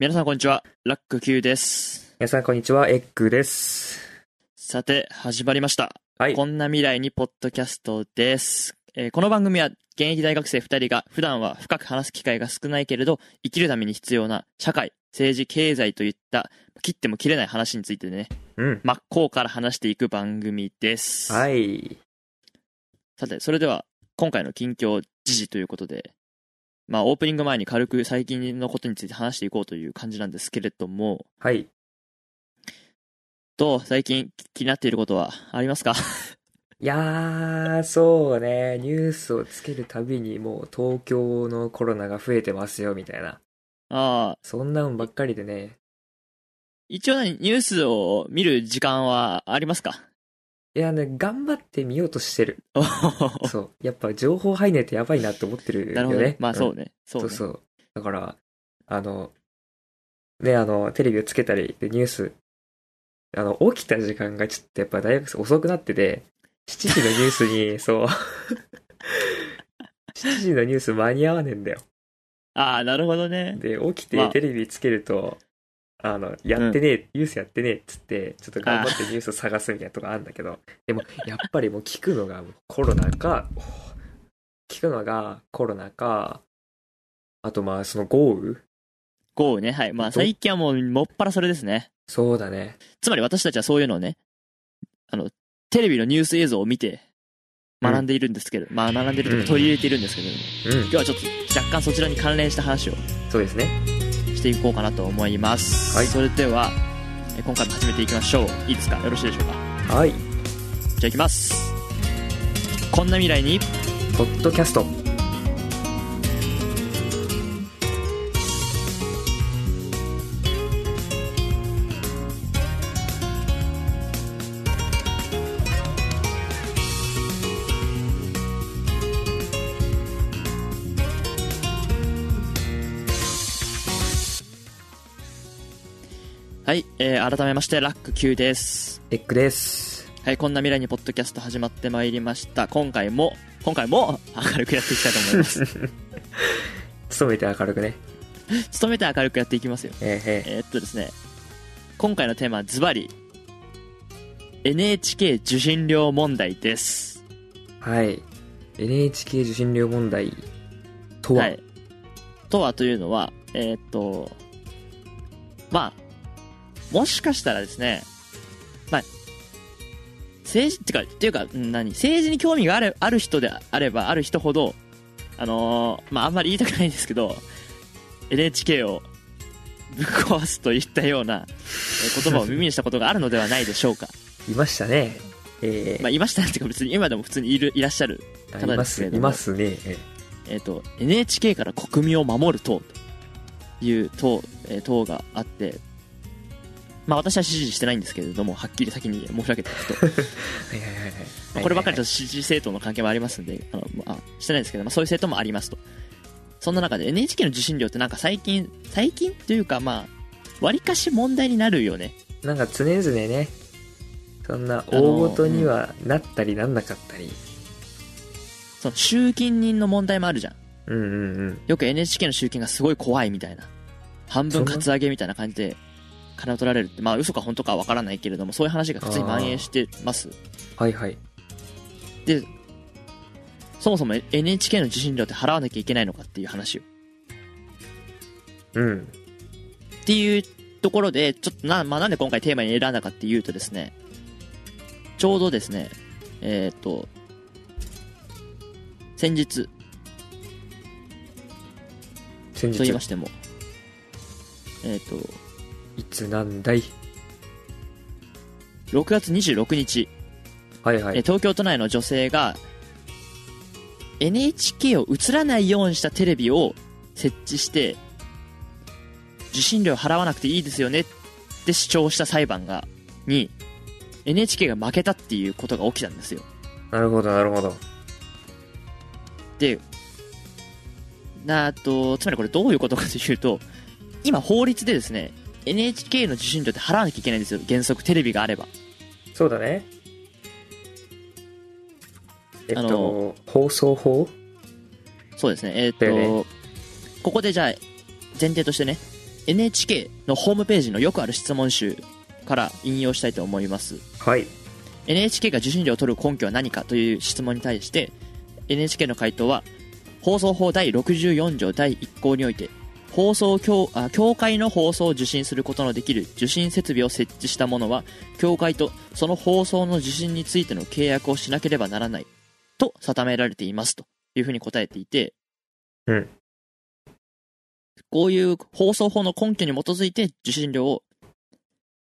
皆さんこんにちは、ラック Q です。皆さん、こんにちは。エッグです。さて、始まりました。はい。こんな未来にポッドキャストです。えーこの番組は現役大学生2人が普段は深く話す機会が少ないけれど、生きるために必要な社会、政治、経済といった切っても切れない話についてね、うん。真っ向から話していく番組です。はい。さて、それでは今回の近況時事ということで、まあオープニング前に軽く最近のことについて話していこうという感じなんですけれども、はい。どう？最近気になっていることはありますか？いやー、そうね。ニュースをつけるたびに、もう東京のコロナが増えてますよ、みたいな。ああ、そんなのばっかりでね。一応何？ニュースを見る時間はありますか？いやね、頑張って見ようとしてる。そう。やっぱ情報入んないとやばいなって思ってるよね。なるほどね。まあそうね。ね。そうね。そうそう。だから、あの、ね、あの、テレビをつけたり、でニュース、あの、起きた時間がちょっとやっぱ大学生遅くなってて、7時のニュースに、そう、7時のニュース間に合わねえんだよ。ああ、なるほどね。で、起きまあてテレビつけると、あの、やってねえ、ニュースやってねえっつって、ちょっと頑張ってニュースを探すみたいなとこあるんだけど、でも、やっぱりもう聞くのがコロナか、聞くのがコロナか、あとまあその豪雨豪雨ね。はい。まあど最近はもうもっぱらそれですね。そうだね。つまり私たちはそういうのをね、あの、テレビのニュース映像を見て学んでいるんですけど、まあ学んでいるとか取り入れているんですけど、うん今、日はちょっと若干そちらに関連した話をそうですね。していこうかなと思います。はいそれでは、え今回も始めていきましょう。いいですかよろしいでしょうか？はい。じゃあいきます。こんな未来に、ポッドキャスト。はい、えー改めまして、ラック Q です。エッグです。はい、こんな未来にポッドキャスト始まってまいりました。今回も、今回も明るくやっていきたいと思います。努めて明るくね。努めて明るくやっていきますよ。えー、へえーっとですね、今回のテーマはズバリ、NHK 受信料問題です。ーはい。NHK 受信料問題とは、はい。とはというのは、えーっと、まあ、もしかしたらですね、まあ、政治、ってか、っていうか、うん何？政治に興味があるある人であればある人ほど、あのーまあ、あんまり言いたくないんですけど、NHK をぶっ壊すといったようなえー言葉を耳にしたことがあるのではないでしょうか。いましたね。えーまあ、いましたねっていうか別に今でも普通にいる、いらっしゃるあ方いますけれどもいますね。ええっ、と、NHK から国民を守る党という党、えー党があって、まあ私は支持してないんですけれども、はっきり先に申し上げておくと、ー はいはいはいはい。まあこればっかりと。と支持政党の関係もありますんで、あの、まあ、してないんですけど、まあそういう政党もありますと。そんな中で NHK の受信料ってなんか最近、最近というかまあ、割かし問題になるよね。なんか常々ね、そんな大ごとにはなったりなんなかったり。その集金人の問題もあるじゃん。うんうんうん。よく NHK の集金がすごい怖いみたいな。半分カツアゲみたいな感じで金を取られるって、まあ嘘か本当かはわからないけれども、そういう話が普通に蔓延してます。はいはい。で、そもそも NHK の受信料って払わなきゃいけないのかっていう話を。うん。っていうところで、ちょっとな、まあ、なんで今回テーマに選んだかっていうとですね、ちょうどですね、えっ、と、先日先日と言いま、しても、えっ、と、いつなんだい？6月26日、えーはいはい。東京都内の女性が NHK を映らないようにしたテレビを設置して受信料払わなくていいですよねって主張した裁判がに NHK が負けたっていうことが起きたんですよなるほどなるほど。でなあとつまりこれどういうことかというと今法律でですね NHK の受信料って払わなきゃいけないんですよ原則テレビがあればそうだね。えっあのと、放送法？そうですねえっ、と、ねここでじゃあ前提としてね NHK のホームページのよくある質問集から引用したいと思います。はい。NHK が受信料を取る根拠は何かという質問に対して NHK の回答は放送法第64条第1項において放送協あ協会の放送を受信することのできる受信設備を設置した者は協会とその放送の受信についての契約をしなければならないと定められていますというふうに答えていて、うんこういう放送法の根拠に基づいて受信料を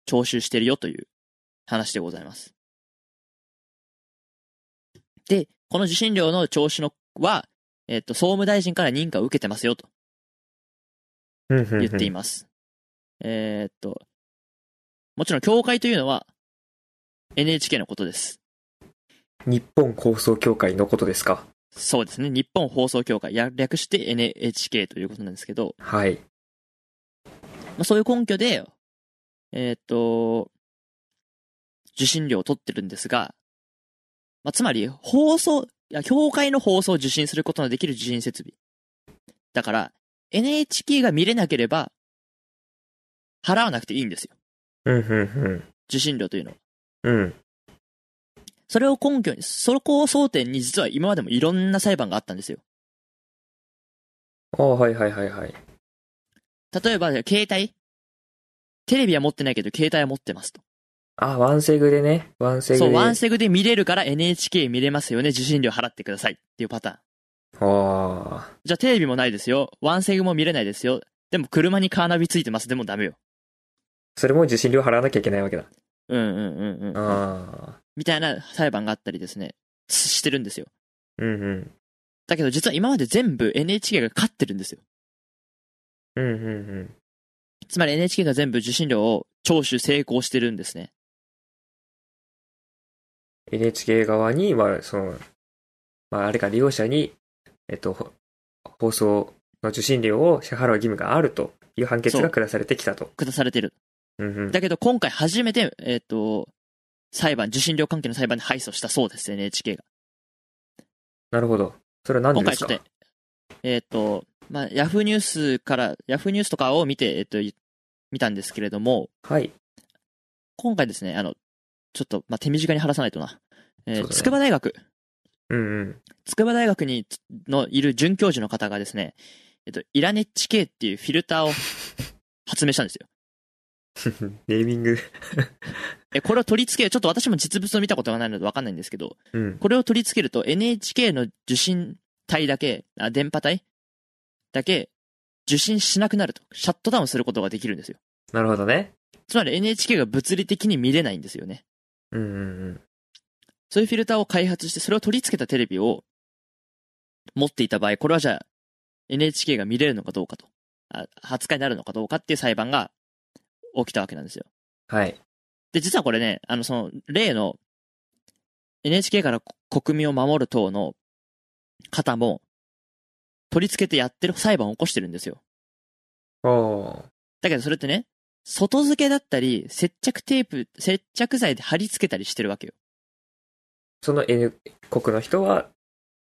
徴収してるよという話でございます。で、この受信料の徴収のは、えっと、総務大臣から認可を受けてますよと言言っています。えーっと、もちろん協会というのは NHK のことです。日本放送協会のことですか？そうですね。日本放送協会、や略して NHK ということなんですけど、はい。まあ、そういう根拠で、えーっと、受信料を取ってるんですが、まあ、つまり、放送、いや、協会の放送を受信することのできる受信設備。だから、NHK が見れなければ、払わなくていいんですよ。うん、うん、受信料というのは。うん。うん。それを根拠に、そこを争点に実は今までもいろんな裁判があったんですよ。ああ、はいはいはいはい。例えば、携帯？テレビは持ってないけど、携帯は持ってますと。あ、ワンセグでね。ワンセグで。そう、ワンセグで見れるから NHK 見れますよね。受信料払ってくださいっていうパターン。ああ。じゃあテレビもないですよ。ワンセグも見れないですよ。でも車にカーナビついてます。でもダメよ。それも受信料払わなきゃいけないわけだ。うんうんうんうん。ああ。みたいな裁判があったりですね。ししてるんですよ。うんうん。だけど実は今まで全部 NHK が勝ってるんですよ。うんうんうん。つまり NHK が全部受信料を徴収成功してるんですね。NHK 側に、まあ、その、まあ、あれか、利用者に、えっと、ほ放送の受信料を支払う義務があるという判決が下されてきたと。下されてる。うんうん。だけど今回初めて、えっ、と、裁判、受信料関係の裁判に敗訴したそうです、NHK が。なるほど。それは何でですか？今回ちょっと、えっ、と、まあ、ヤフーニュースから、ヤフーニュースとかを見て、えっ、と、見たんですけれども、はい。今回ですね、あの、ちょっと、まあ、手短に話さないとな。えー、ね筑波大学、うんうん。筑波大学に、のいる准教授の方がですね、えっ、と、イラネッチ K っていうフィルターを発明したんですよ。ネーミング。え、これを取り付ける、ちょっと私も実物を見たことがないのでわかんないんですけど、うん。これを取り付けると NHK の受信帯だけ、あ電波帯？だけ受信しなくなると。シャットダウンすることができるんですよ。なるほどね。つまり NHK が物理的に見れないんですよね。うんうんうん。そういうフィルターを開発して、それを取り付けたテレビを持っていた場合、これはじゃあ NHK が見れるのかどうかと。あ扱いになるのかどうかっていう裁判が起きたわけなんですよ。はい。で、実はこれね、あの、その、例の NHK から国民を守る党の方も取り付けてやってる裁判を起こしてるんですよ。だけどそれってね、外付けだったり、接着テープ、接着剤で貼り付けたりしてるわけよ。その N 国の人は、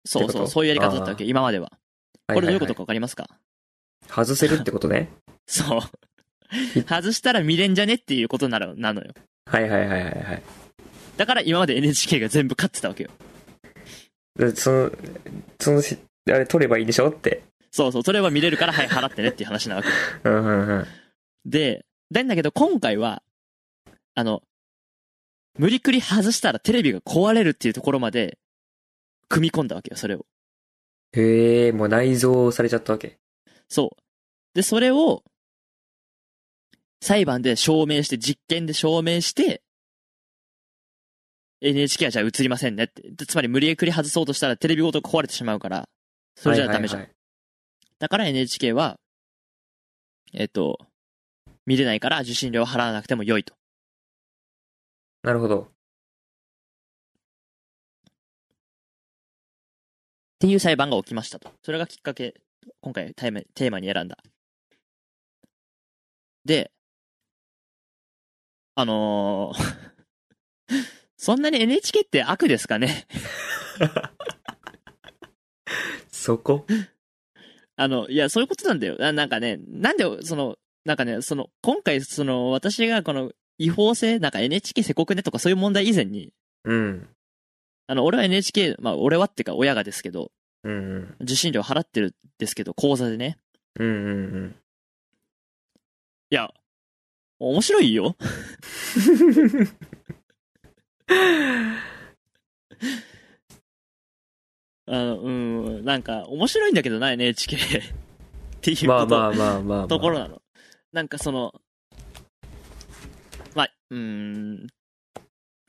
そうそう、そういうやり方だったわけ、今までは。これどういうことかかわかりますか？外せるってことね？そう。外したら見れんじゃねっていうことなのなのよ。はいはいはいはいはい。だから今まで NHK が全部勝ってたわけよ。でその、そのし、あれ取ればいいでしょ？って。そうそう、それは見れるから、はい、払ってねっていう話なわけ。うんうんうん。で、なんだけど今回は、あの、無理くり外したらテレビが壊れるっていうところまで、組み込んだわけよ、それを。へえ、もう内蔵されちゃったわけ。そう。で、それを、裁判で証明して、実験で証明して、NHK はじゃあ映りませんねって。でつまり無理くり外そうとしたらテレビごと壊れてしまうから、それじゃダメじゃん。はいはいだから NHK は、えっ、と、見れないから受信料を払わなくても良いと。なるほど。っていう裁判が起きましたと。それがきっかけ、今回テーマに選んだ。で、あのー そんなに NHK って悪ですかね？そこ？あの、いや、そういうことなんだよ。ななんかね、なんで、その、なんかね、その、今回、その、私がこの、違法性、なんか NHK せこくねとかそういう問題以前に、うん。あの、俺は NHK、まあ、俺はっていうか親がですけど、うんうん。受信料払ってるんですけど、口座でね。うんうんうん。いや、面白いよ。あの、うん、なんか、面白いんだけどな、NHK っていうこと、まあまあまあまあ、まあ。ところなの。なんかその、まあ、うーん、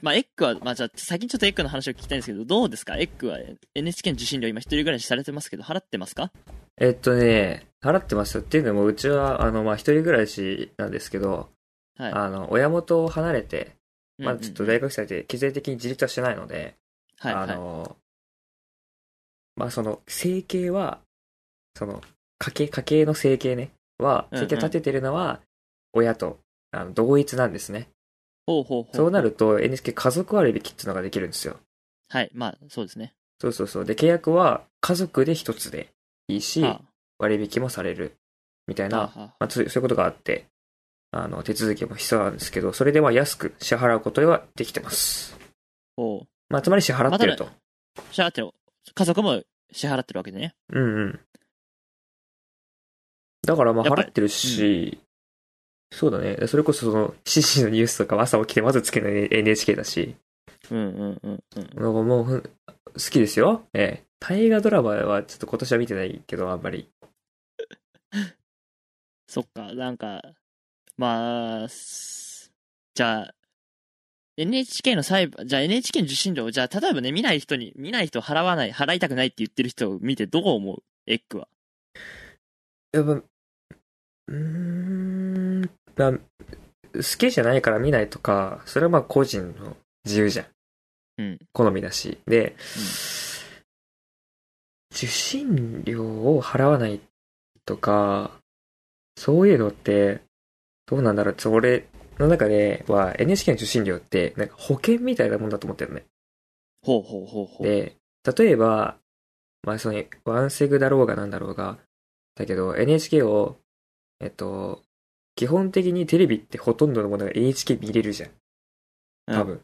まあ、エッグは、まあ、じゃあ、先にちょっとエッグの話を聞きたいんですけど、どうですか？エッグは NHK の受信料今一人暮らしされてますけど、払ってますか？えっとね、払ってますよっていうのも、うちは、あの、まあ、一人暮らしなんですけど、はい。あの、親元を離れて、まあちょっと大学生で、経済的に自立はしてないので、はい、はい。あの、まあ、その、生計は、その、家計、家計の生計ね、は、生計立ててるのは、親と、あの、同一なんですね。ほうほうほう。そうなると、NHK 家族割引っていうのができるんですよ。はい、まあ、そうですね。そうそうそう。で、契約は、家族で一つでいいし、は割引もされる。みたいあ、な、はあはあまあ、そういうそういうことがあって、あの、手続きも必要なんですけど、それでまあ安く支払うことはできてます。ほう。まあ、つまり支払ってると。ま支払ってる。家族も支払ってるわけでね。うんうん。だからまあやっぱり払ってるし、そうだね。それこそその、7時のニュースとか朝起きてまずつけるの NHK だし、うんうんうんうん。なんかもう好きですよ。ええ。大河ドラマはちょっと今年は見てないけど、あんまり。そっか、なんか、まあ、すじゃあ、NHK の裁判、じゃあ NHK の受信料、じゃあ例えばね、見ない人に、見ない人払わない、払いたくないって言ってる人を見てどう思う？エッグは。やっぱ、うーん、まあ、好きじゃないから見ないとか、それはまあ個人の自由じゃん。うん。好みだし。で、受信料を払わないとか、そういうのって、どうなんだろう俺の中では NHK の受信料って、なんか保険みたいなもんだと思ってるのね。ほうほうほうほう。で、例えば、まあその、ワンセグだろうがなんだろうが、だけど NHK を、えっと、基本的にテレビってほとんどのものが NHK 見れるじゃん。多分。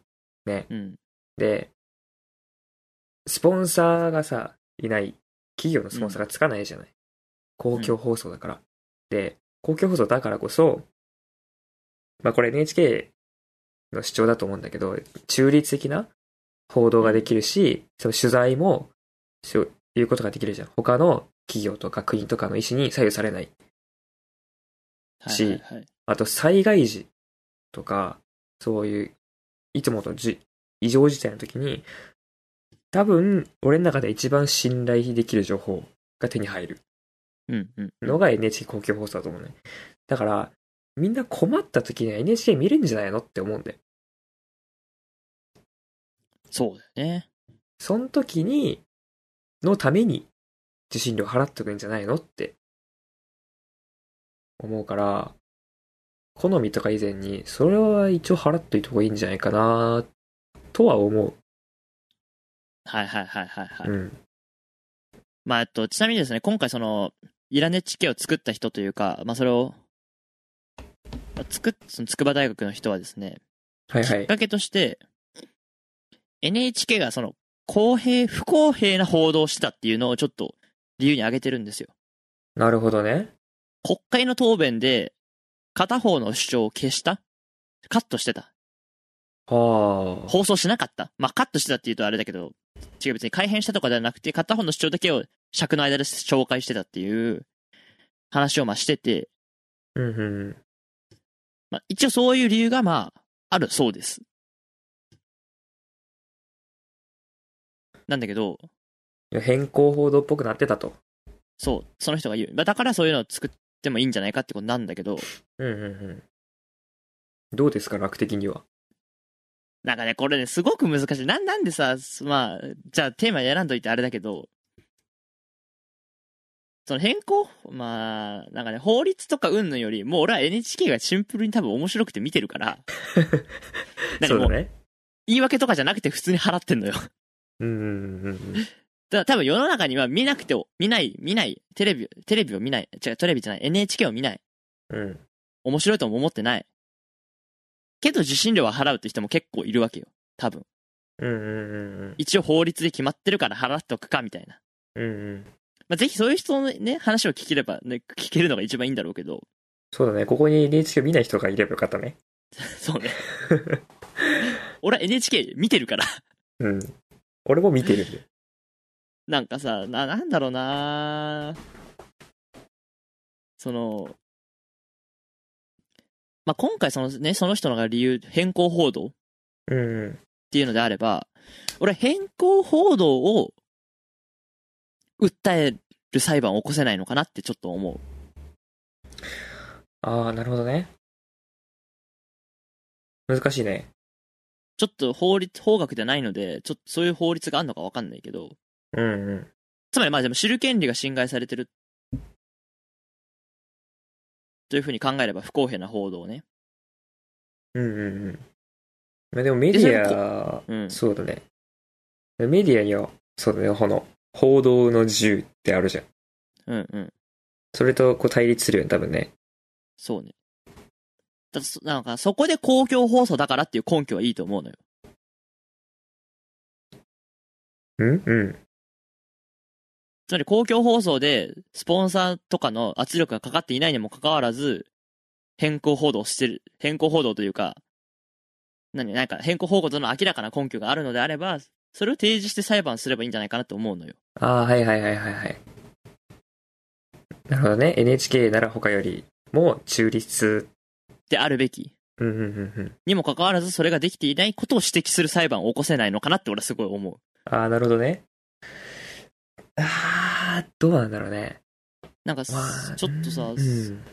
ね。うん。で、スポンサーがさ、いない、企業のスポンサーがつかないじゃない。公共放送だから。で、公共放送だからこそ、まあこれ NHK の主張だと思うんだけど、中立的な報道ができるし、その取材も、そういうことができるじゃん。他の企業とか国とかの意思に左右されない。はいはいはい。あと災害時とか、そういう、いつもとじ異常事態の時に、多分、俺の中で一番信頼できる情報が手に入る。のが NHK 公共放送だと思うね。だから、みんな困った時には NHK 見るんじゃないのって思うんだよ。そうだよね。その時に、のために受信料払っとくんじゃないのって思うから、好みとか以前に、それは一応払っといた方がいいんじゃないかなとは思う。はいはいはいはいはい。うん。まあ、えっと、ちなみにですね、今回その、イラネッチ系を作った人というか、まあそれを、まあ作っ、その筑波大学の人はですね、はいはい。きっかけとして、NHK がその、公平、不公平な報道をしてたっていうのをちょっと理由に挙げてるんですよ。なるほどね。国会の答弁で、片方の主張を消した？カットしてた。はあ。放送しなかった？まあ、カットしてたって言うとあれだけど、違う別に改変したとかではなくて、片方の主張だけを尺の間で紹介してたっていう話をまあしてて、うんうん。まあ、一応そういう理由がまあ、あるそうです。なんだけど、変更報道っぽくなってたと。そう、その人が言う。まあだからそういうのを作ってもいいんじゃないかってことなんだけど、うんうんうん。どうですか、楽的には。なんかね、これね、すごく難しい。なん、なんでさ、まあ、じゃあテーマ選んどいてあれだけど、その変更？まあ、なんかね、法律とか云々より、もう俺は NHK がシンプルに多分面白くて見てるから、そうだね。言い訳とかじゃなくて普通に払ってんのよ。うんうんうんうん。ら多分世の中には見なくても、見ない、見ない、テレビ、テレビを見ない、違う、テレビじゃない、NHK を見ない。うん。面白いとも思ってない。けど受信料は払うって人も結構いるわけよ。多分。うんうんうん一応法律で決まってるから払っておくか、みたいな。うん。うんうん。まあ、ぜひそういう人のね、話を聞ければ、ね、聞けるのが一番いいんだろうけど。そうだね。ここに NHK 見ない人がいればよかったね。そうね。俺は NHK 見てるから。うん。俺も見てるんで。なんかさ、な、なんだろうなその、まあ、今回そのね、その人のが理由、変更報道っうんうん。ていうのであれば、俺変更報道を訴える裁判を起こせないのかなってちょっと思う。ああ、なるほどね。難しいね。ちょっと法律、法学ではないので、ちょっとそういう法律があるのかわかんないけど、うんうん。つまりまあでも知る権利が侵害されてるというふうに考えれば不公平な報道をね。うんうんうん。まあでもメディア、うん。そうだね。メディアには、そうだね、この、報道の自由ってあるじゃん。うんうん。それとこう対立するよね、多分ね。そうね。だそなんか、そこで公共放送だからっていう根拠はいいと思うのよ。うんうん。つまり公共放送で、スポンサーとかの圧力がかかっていないにもかかわらず、変更報道をしてる、変更報道というか、何、なんか変更報道の明らかな根拠があるのであれば、それを提示して裁判すればいいんじゃないかなと思うのよ。ああ、はいはいはいはいはい。なるほどね。NHK なら他よりも中立。であるべき。うんうんうんうん。にもかかわらず、それができていないことを指摘する裁判を起こせないのかなって俺はすごい思う。ああ、なるほどね。ああ、どうなんだろうね。なんか、まあ、ちょっとさ、うん。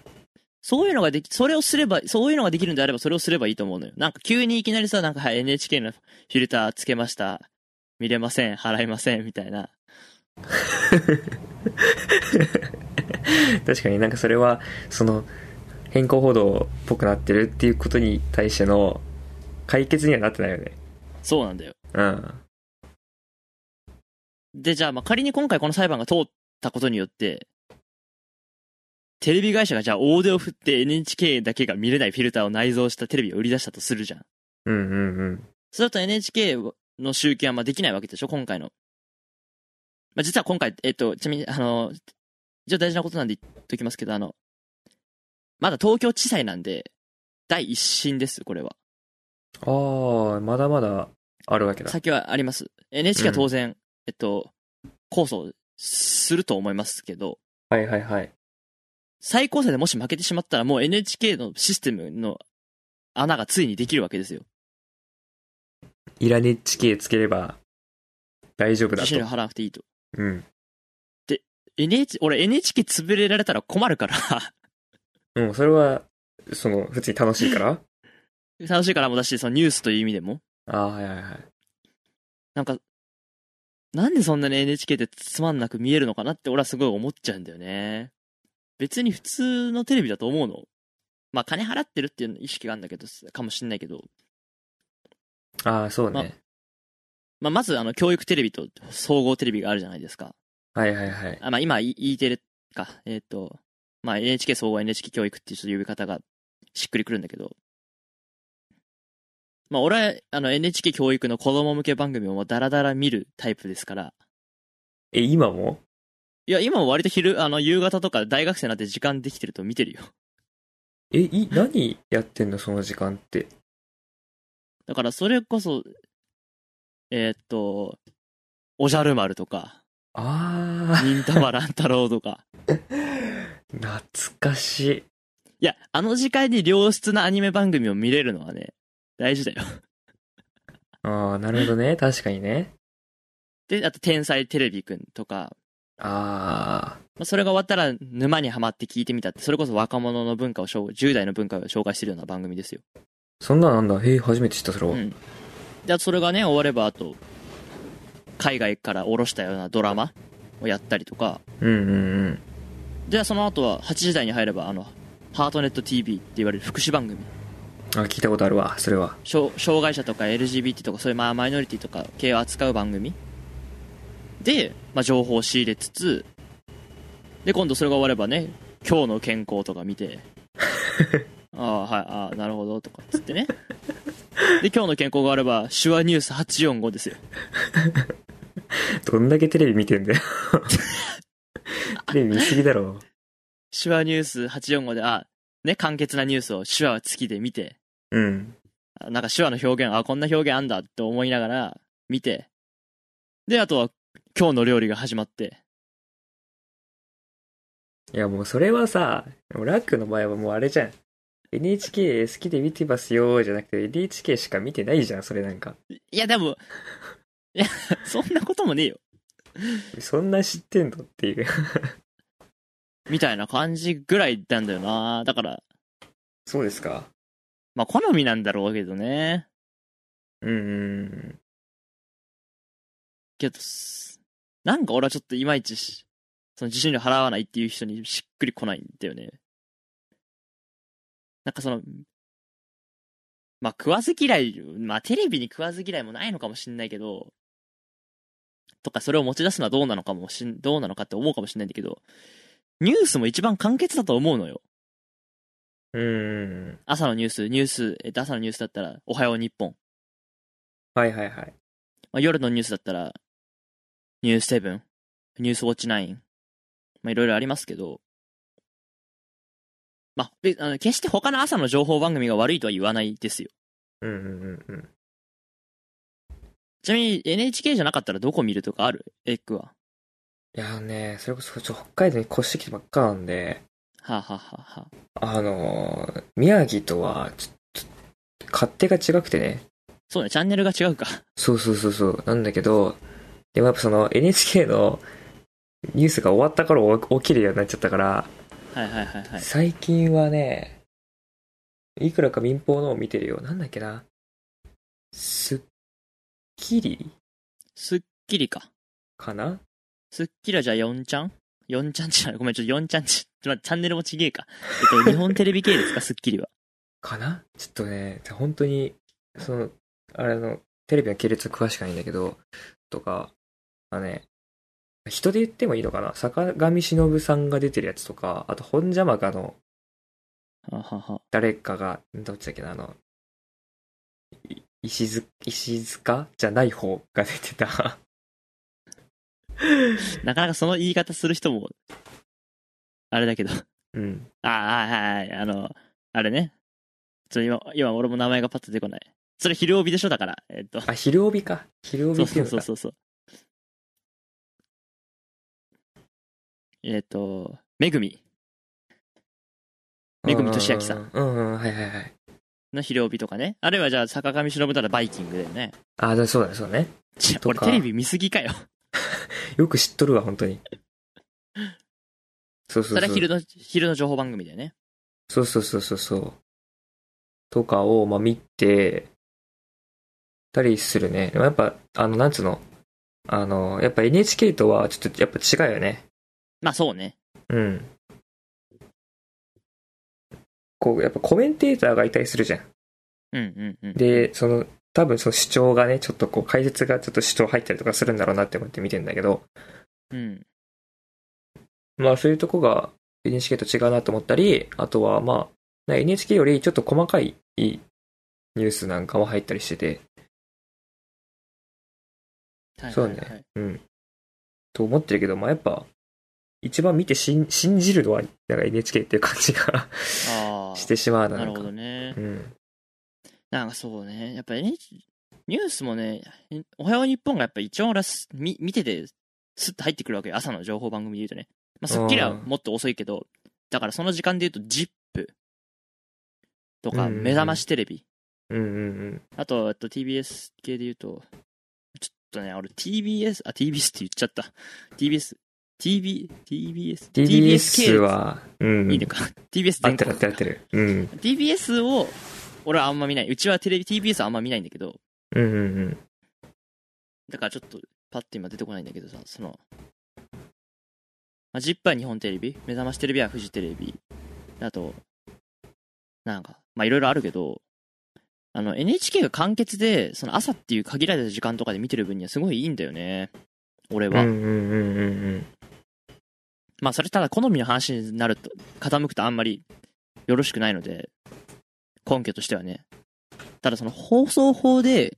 そういうのができ、それをすれば、そういうのができるんであればそれをすればいいと思うのよ。なんか急にいきなりさ、なんかはい NHK のフィルターつけました。見れません、払いません、みたいな。確かになんかそれは、その、変更報道っぽくなってるっていうことに対しての解決にはなってないよね。そうなんだよ。うん。で、じゃあ、まあ、仮に今回この裁判が通ったことによって、テレビ会社がじゃあ大手を振って NHK だけが見れないフィルターを内蔵したテレビを売り出したとするじゃん。うんうんうん。それだと NHK の集計はまあできないわけでしょ今回の。まあ、実は今回、えっと、ちなみに、あの、一応大事なことなんで言っときますけど、あの、まだ東京地裁なんで、第一審です、これは。ああ、まだまだあるわけだ。先はあります。NHK は当然、えっと、控訴すると思いますけど、はいはいはい。最高裁でもし負けてしまったらもう NHK のシステムの穴がついにできるわけですよ。イラネッチ系つければ大丈夫だと。払わなくていいと。うん。NH、俺 NHK 潰れられたら困るから、うん、それは、その、普通に楽しいから？楽しいからもだし、そのニュースという意味でも。ああ、はいはいはい。なんか、なんでそんなに NHK ってつまんなく見えるのかなって俺はすごい思っちゃうんだよね。別に普通のテレビだと思うの。まあ金払ってるっていう意識があるんだけど、かもしんないけど。ああ、そうね。まあまずあの教育テレビと総合テレビがあるじゃないですか。はいはいはい。あまあ今 E E テレか。えっ、と、まあ NHK 総合 NHK 教育っていうちょっと呼び方がしっくりくるんだけど。まあ俺はあの NHK 教育の子供向け番組をもうダラダラ見るタイプですから。え、今も？いや、今も割と昼、あの、夕方とか大学生になって時間できてると見てるよ。え、い、何やってんの？その時間って。だからそれこそ、えーっと、おじゃる丸とか、あ忍たま乱太郎とか。あ、懐かしい。いや、あの時間に良質なアニメ番組を見れるのはね、大事だよ。ああ、なるほどね。確かにね。で、あと、天才テレビくんとか、あまあそれが終わったら沼にはまって聞いてみたって、それこそ若者の文化を紹介、10代の文化を紹介してるような番組ですよ。あ、そんななんだ。へえ、初めて知った、それは。うん。で、それがね、終われば、あと、海外から下ろしたようなドラマをやったりとか、うんうんうん。で、その後は8時台に入れば、あの、ハートネット TV って言われる福祉番組。あ、聞いたことあるわ、それは。障障害者とか LGBT とかそういうまあマイノリティとか系を扱う番組で、まあ、情報を仕入れつつで今度それが終わればね今日の健康とか見て ああはいああなるほどとかっつってねで今日の健康があれば手話ニュース845ですよどんだけテレビ見てんだよ。テレビ見すぎだろ。手話ニュース845であね簡潔なニュースを手話付きで見てうん。あなんか手話の表現あこんな表現あんだって思いながら見てであとは今日の料理が始まっていやもうそれはさ、ラックの場合はもうあれじゃん。NHK 好きで見てますよじゃなくて NHK しか見てないじゃん、それなんか。いやでもいやそんなこともねえよそんな知ってんのっていう。みたいな感じぐらいなんだよなだからそうですか。まあ好みなんだろうけどね。うんうんけどすなんか俺はちょっといまいちしその受信料払わないっていう人にしっくりこないんだよね。なんかそのまあ食わず嫌いまあテレビに食わず嫌いもないのかもしんないけどとかそれを持ち出すのはどうなのかもしんどうなのかって思うかもしんないんだけどニュースも一番簡潔だと思うのようん。うん。朝のニュースニュース、えっと、朝のニュースだったら「おはよう日本」はいはいはい。まあ、夜のニュースだったら、ニュースセブン、ニュースウォッチ9、まあ、いろいろありますけど、まあ、であの決して他の朝の情報番組が悪いとは言わないですよ。うんうんうんうん。ちなみに NHK じゃなかったらどこ見るとかある？エッグは。いやね、それこそ北海道に越してきてばっかなんで、はあ、はあはあはあのー、宮城とはちょっと勝手が違くてね。あ、そうね、チャンネルが違うか。そうそうそうそう。なんだけど、でもやっぱその NHK のニュースが終わった頃起きるようになっちゃったから、はいはいはいはい。最近はね、いくらか民放のを見てるよ。なんだっけな。スッキリ？スッキリか。かな？スッキリはじゃあ4ちゃん？?4 ちゃんちゃうごめん、ちょっと4ちゃんち、ちょっと待ってチャンネルもちげえか。えっと、日本テレビ系ですか、スッキリは。かな？ちょっとね、本当に、その、あれの、テレビの系列詳しくないんだけど、とか、あね、人で言ってもいいのかな？坂上忍さんが出てるやつとか、あと本邪魔かの誰かが、どっちだっけな、あの、石塚？じゃない方が出てた。なかなかその言い方する人も、あれだけど。うん。ああ、はいはいはい。あの、あれね。ちょ今、今俺も名前がパッと出てこない。それ昼帯でしょだから。えっと。あ、昼帯か。昼帯そうって。そううそうそうそう。えっと、めぐみめぐみとしあきさんうんうん、はいはいはい。の昼帯とかね。あるいはじゃあ坂上忍ならバイキングだよね。あ、だそうだそうだね。俺テレビ見すぎかよ。よく知っとるわ、本当に。そうそうそう。それは昼の、昼の情報番組だよね。そうそうそうそうそう。とかを、まあ、見て、たりするね。でもやっぱ、あの、なんつうの？あの、やっぱ NHK とはちょっとやっぱ違うよね。まあそうね。うん。こう、やっぱコメンテーターがいたりするじゃん。うんうんうん。で、その、多分その主張がね、ちょっとこう、解説がちょっと主張入ったりとかするんだろうなって思って見てんだけど、うん。まあそういうとこが NHK と違うなと思ったり、あとはまあ、NHK よりちょっと細かいニュースなんかも入ったりしてて、はいそうはいはい。うん。と思ってるけど、まあやっぱ、一番見て信信じるのは、なんか NHK っていう感じが。してしまうな。なるほどね。うん。なんかそうね。やっぱ NH、ニュースもね、おはよう日本がやっぱ一番俺はす見見てて、スッと入ってくるわけよ。朝の情報番組で言うとね。まあ、スッキリはもっと遅いけど、だからその時間で言うと、ZIP とか、うんうんうん目覚ましテレビ。うんうんうん。あと、えっと TBS 系で言うと、ちょっとね、俺 TBS、あ、TBS って言っちゃった。TBS、TB、TBS、TBS は、うん。いいのか。TBS 全国合ってる合ってる。うん。TBS を、俺はあんま見ない。うちはテレビ TBS はあんま見ないんだけど、うんうんうん。だからちょっと、パッと今出てこないんだけどさ、その、まあ、ジップは日本テレビ、目覚ましテレビはフジテレビ、あと、なんか、まあいろいろあるけど、あの、NHK が完結で、その朝っていう限られた時間とかで見てる分にはすごいいいんだよね。俺は。うんうんうんうんうん。まあそれただ好みの話になると、傾くとあんまりよろしくないので、根拠としてはね。ただその放送法で、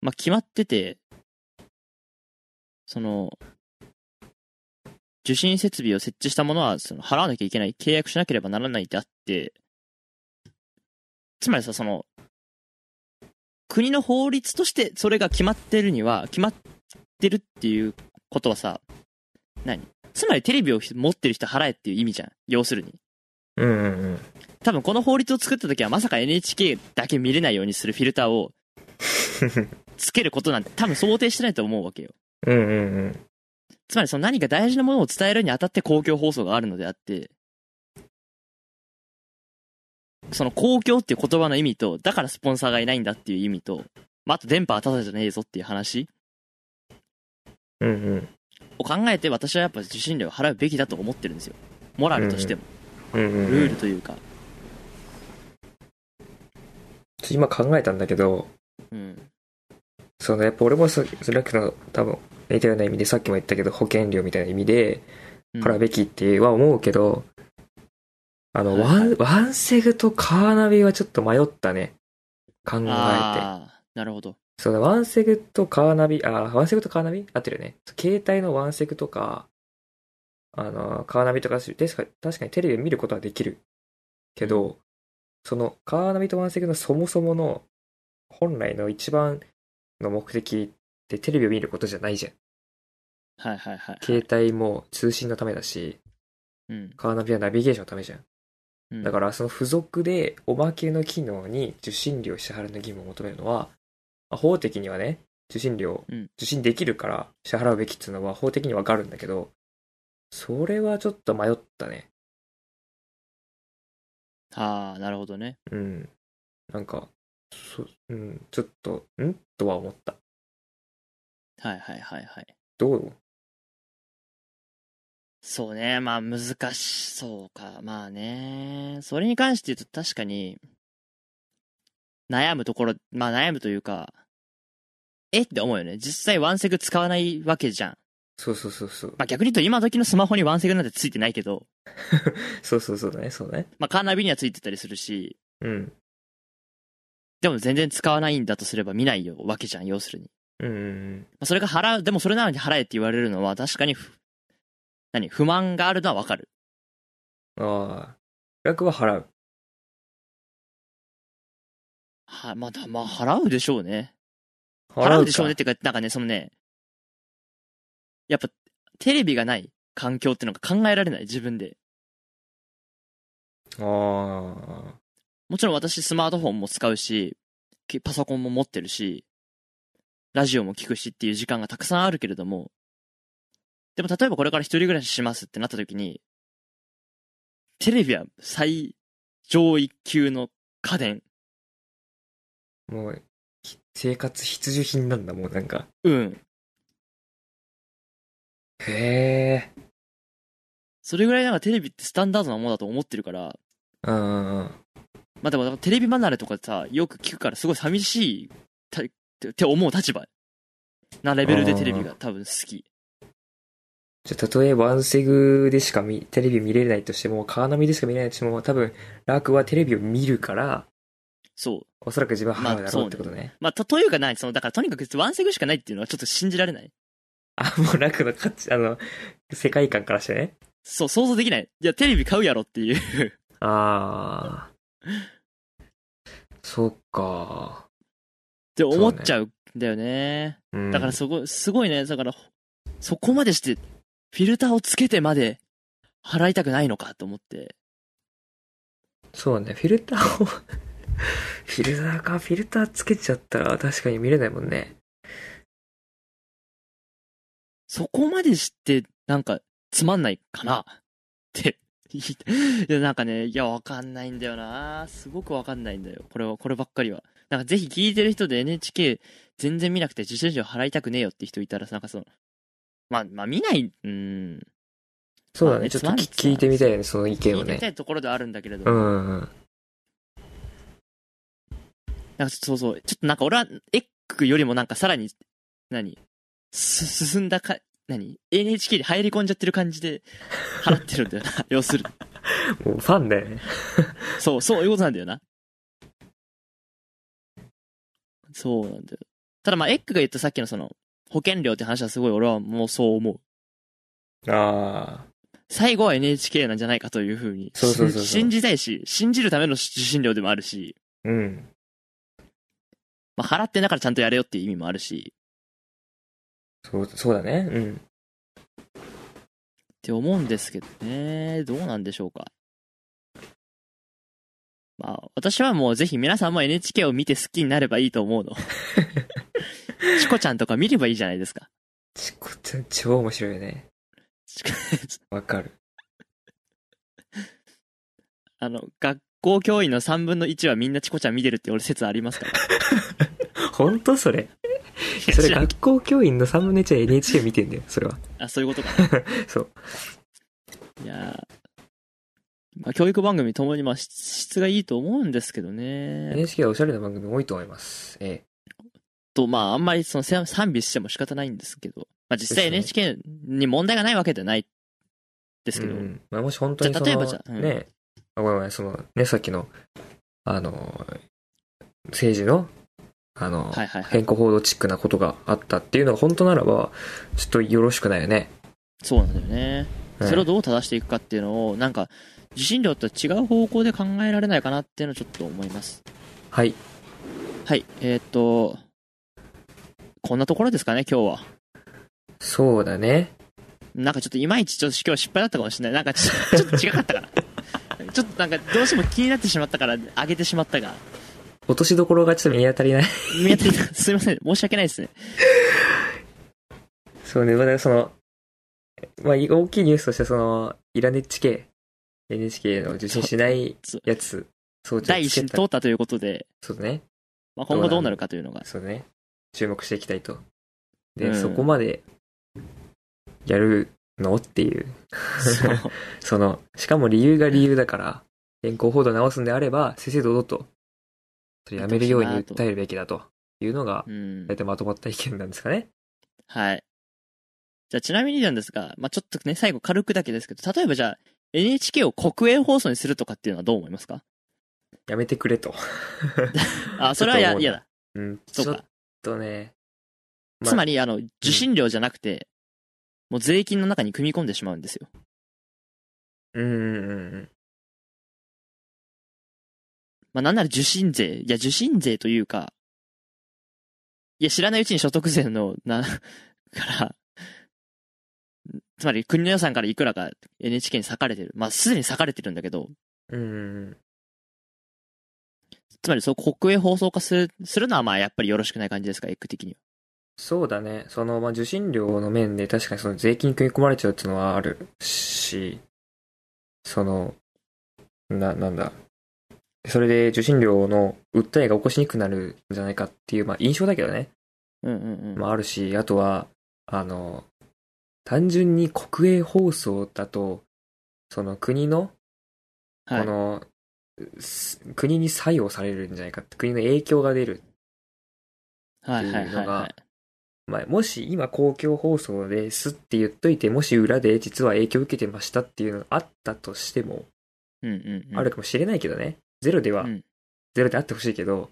まあ、決まってて、その、受信設備を設置したものはその払わなきゃいけない、契約しなければならないであって、つまりさ、その、国の法律としてそれが決まってるには、決まってるっていうことはさ、何？つまりテレビを持ってる人払えっていう意味じゃん。要するに。うんうんうん。多分この法律を作った時はまさか NHK だけ見れないようにするフィルターを つけることなんて多分想定してないと思うわけよ。うんうんうん。つまりその何か大事なものを伝えるにあたって公共放送があるのであって、その公共っていう言葉の意味と、だからスポンサーがいないんだっていう意味と、まあ、あと電波はただじゃねえぞっていう話うんうん。を考えて私はやっぱ受信料を払うべきだと思ってるんですよ。モラルとしても、うんうんうんルールというか。今考えたんだけど、うん。そのやっぱ俺もそそれの多分似たような意味でさっきも言ったけど保険料みたいな意味でうん払うべきっては思うけど、あの、はいはいワン、セグとカーナビはちょっと迷ったね。考えて。なるほど。そのワンセグとカーナビ、あ、ワンセグとカーナビ？合ってるよね。携帯のワンセグとか、あの、カーナビとか、確か確かにテレビで見ることはできる。けど、そのカーナビとワンセグのそもそもの本来の一番の目的ってテレビを見ることじゃないじゃん。はいはいはい。携帯も通信のためだし、うん。カーナビはナビゲーションのためじゃん。うんだからその付属でおまけの機能に受信料支払いの義務を求めるのは、まあ法的にはね、受信料、うん受信できるから支払うべきっていうのは法的にわかるんだけど、それはちょっと迷ったね。ああ、なるほどね。うん。なんか、そうん、ちょっと、ん？とは思った。はいはいはいはい。どう？そうね、まあ難しそうか。まあね。それに関して言うと確かに、悩むところ、まあ悩むというか、え？って思うよね。実際ワンセグ使わないわけじゃん。そうそうそうそう。まあ逆に言うと今時のスマホにワンセグなんてついてないけど、そうそうそうだね、そうだね。まあカーナビにはついてたりするし、うん。でも全然使わないんだとすれば見ないよわけじゃん、要するに。うんうんまあそれが払う、でもそれなのに払えって言われるのは確かにふ、何、不満があるのはわかる。うん。ああ。額は払う。は、まあだ、まあ払うでしょうね。払うでしょうねっかていうか、なんかね、そのね、やっぱ、テレビがない環境っていうのが考えられない、自分で。ああ。もちろん私スマートフォンも使うし、けパソコンも持ってるし、ラジオも聞くしっていう時間がたくさんあるけれども、でも例えばこれから一人暮らししますってなった時に、テレビは最上位級の家電。もう、ひ生活必需品なんだ、もうなんか。うん。へえ。それぐらいなんかテレビってスタンダードなものだと思ってるから、うんうんうん。まあでもテレビ離れとかさ、よく聞くからすごい寂しいたって思う立場なレベルでテレビが多分好き。じゃあ、たとえワンセグでしか見、テレビ見れないとしても、カーナビでしか見れないとしても、多分、ラークはテレビを見るから、そう。おそらく自分は払うだろまあうってことね。まあ、と、というかない、その、だからとにかくワンセグしかないっていうのはちょっと信じられない。あ、もうラークの価値、あの、世界観からしてね。そう、想像できない。いや、テレビ買うやろっていう。ああ。そっか。って思っちゃうんだよね。うん、だからそこ、すごいね。だから、そこまでして、フィルターをつけてまで払いたくないのかと思って。そうね、フィルターを、フィルターか、フィルターつけちゃったら確かに見れないもんね。そこまでして、なんか、つまんないかな？って。いや、なんかね、いや、わかんないんだよなすごくわかんないんだよ。これは、こればっかりは。なんかぜひ聞いてる人で NHK 全然見なくて受信料払いたくねえよって人いたら、なんかその、まあ、まあ見ない、うーん。そうだね、まあねちょっと聞いてみたいよね、その意見をね。聞いてみたいところではあるんだけれどうも、んうん。なんかそうそう、ちょっとなんか俺は、エッグよりもなんかさらに、何？す進んだか、何 ?NHK に入り込んじゃってる感じで払ってるんだよな、要するに。もうファンだよね。そう、そういうことなんだよな。そうなんだよ。ただまあ、エッグが言ったさっきのその、保険料って話はすごい俺はもうそう思う。ああ。最後は NHK なんじゃないかというふうに。そうそうそうそう信じたいし、信じるための受信料でもあるし、うん。まあ、払ってんだからちゃんとやれよっていう意味もあるし、そう、そうだね。うん。って思うんですけどね。どうなんでしょうか。まあ、私はもうぜひ皆さんも NHK を見て好きになればいいと思うの。チコちゃんとか見ればいいじゃないですか。ちこちゃん超面白いよね。わかる。あの、学校教員の3分の1はみんなチコちゃん見てるって俺説ありますから。本当それ。それ学校教員の3分の1は NHK 見てんだよ、それは。あ、そういうことかな。そう。いやーまあ、教育番組ともにまあ質質がいいと思うんですけどね。NHK はおしゃれな番組多いと思います。えと、まあ、あんまりそのせ賛美しても仕方ないんですけど、まあ実際 NHK に問題がないわけではないですえ。けど、うん。まあ、もし本当にその、じゃあ例えばじゃあうんね、あ、ごめんごめん、その、ね、さっきの、あの、政治の、あの、はいはいはい。変更報道チックなことがあったっていうのが本当ならば、ちょっとよろしくないよね。そうなんだよね。うんそれをどう正していくかっていうのを、なんか、受信料とは違う方向で考えられないかなっていうのをちょっと思います。はい。はい、えーっと、こんなところですかね、今日は。そうだね。なんかちょっといまいちちょっと今日失敗だったかもしれない。なんかちょっと違かったから。ちょっとなんかどうしても気になってしまったから上げてしまったが。落としどころがちょっと見当たりない。見当たりなすいません。申し訳ないですね。そうね、まだその、まあ、大きいニュースとしてその、イラネッチ系、NHK の受信しないそうやつ、装置を第一審通ったということで、そうだね。まあ、今後どうなるかというのが。そうだね。注目していきたいと。で、うんそこまで、やるの？っていう。そう。その、しかも理由が理由だから、健康報道を直すんであれば、正々堂々と、それやめるように訴えるべきだというのが、うん大。体まとまった意見なんですかね。はい。じゃあちなみになんですが、まあ、ちょっとね、最後軽くだけですけど、例えばじゃあ NHK を国営放送にするとかっていうのはどう思いますか？やめてくれと。あ、それはちょっと思うなや嫌だ。うん、ちょっそうか。とね。つまり、あの、受信料じゃなくて、もう税金の中に組み込んでしまうんですよ。うんうんうんうん。まあ、なんなら受信税。いや、受信税というか、いや、知らないうちに所得税の、な、から、つまり国の予算からいくらか NHK に割かれてる。まあ、すでに割かれてるんだけど、うん。つまりそう国営放送化する、するのはまあ、やっぱりよろしくない感じですか、エッグ的には。そうだね。その、まあ、受信料の面で確かにその税金組み込まれちゃうっていうのはあるし、その、な、なんだ？それで受信料の訴えが起こしにくくなるんじゃないかっていう、まあ、印象だけどね。うんうんうん。まあ、あるし、あとは、あの、単純に国営放送だと、その国の、こはい。国に作用されるんじゃないかって、国の影響が出るっていうのがはいはい。まあ、もし今公共放送ですって言っといて、もし裏で実は影響を受けてましたっていうのがあったとしても、うんうんうん。あるかもしれないけどね。ゼロでは、うんゼロであってほしいけど、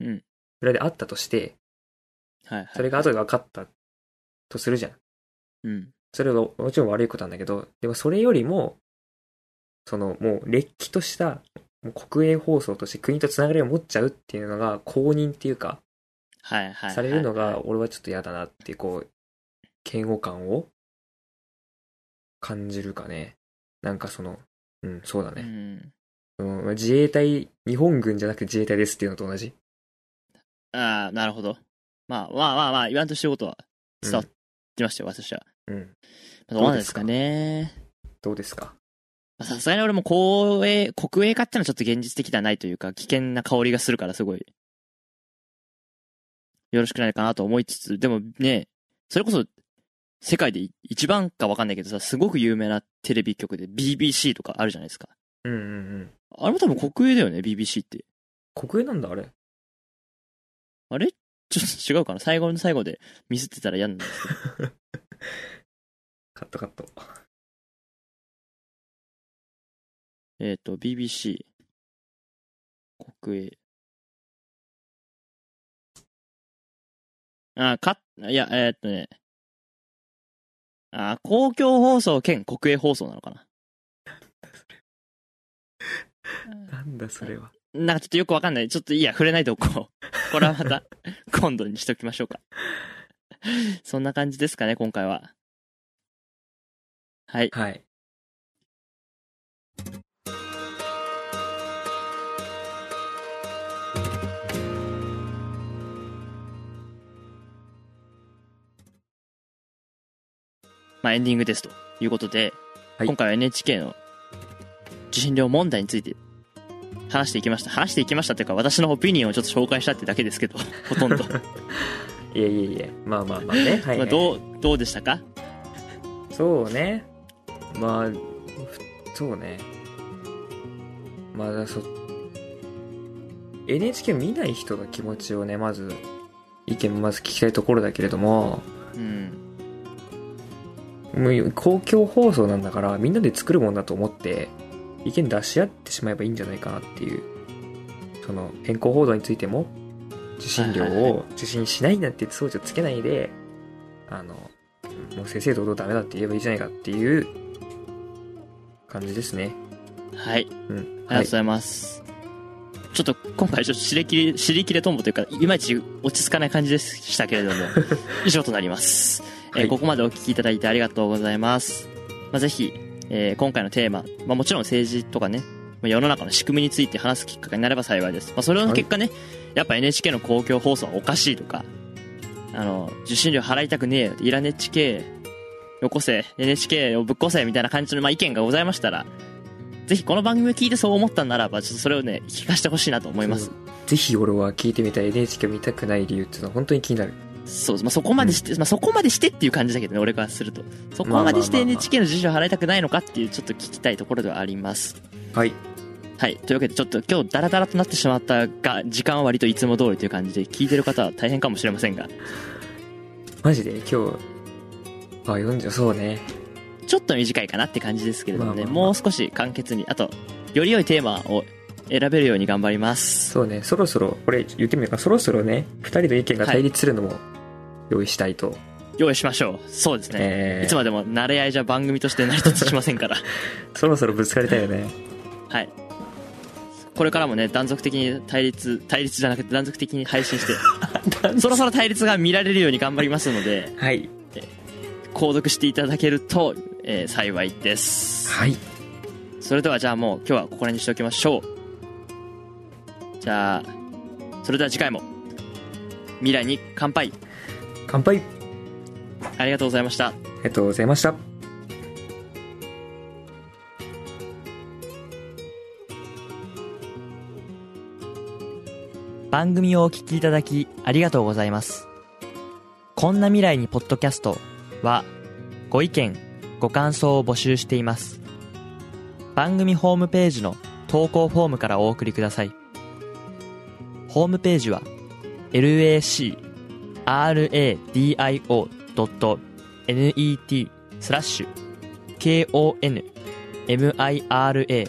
うん裏であったとして、はいはい。それが後で分かったとするじゃん。うん。それはもちろん悪いことなんだけど、でもそれよりも、そのもう、れっきとした、国営放送として国とつながりを持っちゃうっていうのが公認っていうか、はいはいはい。されるのが、俺はちょっと嫌だなってこう、嫌悪感を感じるかね。なんかその、うん、そうだうね。ん。そのまあ自衛隊、日本軍じゃなくて自衛隊ですっていうのと同じ。ああ、なるほど。まあまあまあまあ、言わんとしてることは伝わってましたよ、私は。うん。どうなんですかね。どうですか？まあさすがに俺も公営、国営化ってのはちょっと現実的ではないというか、危険な香りがするからすごい、よろしくないかなと思いつつ、でもね、それこそ、世界で一番かわかんないけどさ、すごく有名なテレビ局で BBC とかあるじゃないですか。うんうんうん。あれも多分国営だよね、BBC って。国営なんだ、あれ。あれ？ちょっと違うかな最後の最後でミスってたら嫌なんですけど。カットカット。えっ、と、BBC、国営。あ、か、いや、えーっとね。あ、公共放送兼国営放送なのかな。なんだそれは。なんかちょっとよくわかんない。ちょっといいや、触れないでおこう。これはまた、今度にしときましょうか。そんな感じですかね、今回は。はい。はい。まあ、エンディングですということで、はい今回は NHK の受信料問題について話していきました。話していきましたというか、私のオピニオンをちょっと紹介したってだけですけど、ほとんど。いえいえいえ。まあまあまあね。はい、まあ、はい。どう、どうでしたか？そうね。まあ、ふそうね。まあ、そ、NHK 見ない人の気持ちをね、まず、意見まず聞きたいところだけれども、うん。もう公共放送なんだから、みんなで作るもんだと思って、意見出し合ってしまえばいいんじゃないかなっていう。その、変更報道についても、受信料はいはいはを受信しないなんて装置をつけないで、あの、もう正々堂々ダメだって言えばいいじゃないかっていう感じですね。はい。うん。ありがとうございます。ちょっと今回ちょっと尻切り、尻切れトンボというか、いまいち落ち着かない感じでしたけれども、以上となります。えーはいここまでお聞きいただいてありがとうございます。まあ、ぜひ、えー今回のテーマ、まあ、もちろん政治とかね、まあ世の中の仕組みについて話すきっかけになれば幸いです。まあ、それの結果ね、やっぱ NHK の公共放送はおかしいとか、あの、受信料払いたくねえよ、いらね NHK、よこせ、NHK をぶっこせ、みたいな感じの、まあ、意見がございましたら、ぜひこの番組を聞いてそう思ったんならば、ちょっとそれをね、聞かせてほしいなと思います。ぜひ俺は聞いてみたい NHK 見たくない理由っていうのは本当に気になる。そうです。まあ、そこまでして、まあ、そこまでしてっていう感じだけどね、俺からすると。そこまでして NHK の受信料払いたくないのかっていう、ちょっと聞きたいところではあります。はい。はい。というわけで、ちょっと今日ダラダラとなってしまったが、時間は割といつも通りという感じで、聞いてる方は大変かもしれませんが、マジで今日、あ、40、そうね。ちょっと短いかなって感じですけれどもね、まあまあまあもう少し簡潔に、あと、より良いテーマを選べるように頑張ります。そうね、そろそろ、これ言ってみようか、そろそろね、二人の意見が対立するのも用意したいと。用意しましょう。そうですね。えーいつまでも慣れ合いじゃ番組として成り立ちしませんから。そろそろぶつかりたいよね。はい。これからもね、断続的に対立、対立じゃなくて断続的に配信して、そろそろ対立が見られるように頑張りますので、はい。購読していただけると、えー幸いです。はい。それではじゃあもう今日はここら辺にしておきましょう。じゃあ、それでは次回も、未来に乾杯。乾杯あありがとうございました。りがとうございました。番組をお聞きいただきありがとうございます。こんな未来にポッドキャストはご意見、ご感想を募集しています。番組ホームページの投稿フォームからお送りください。ホームページは radio.net スラッシュ konmira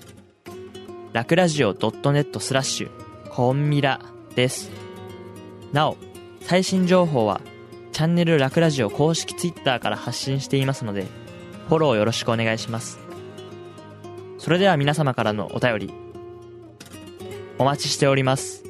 ラクラジオ .net スラッシュコンミラです。なお、最新情報はチャンネルラクラジオ公式ツイッターから発信していますので、フォローよろしくお願いします。それでは皆様からのお便り、お待ちしております。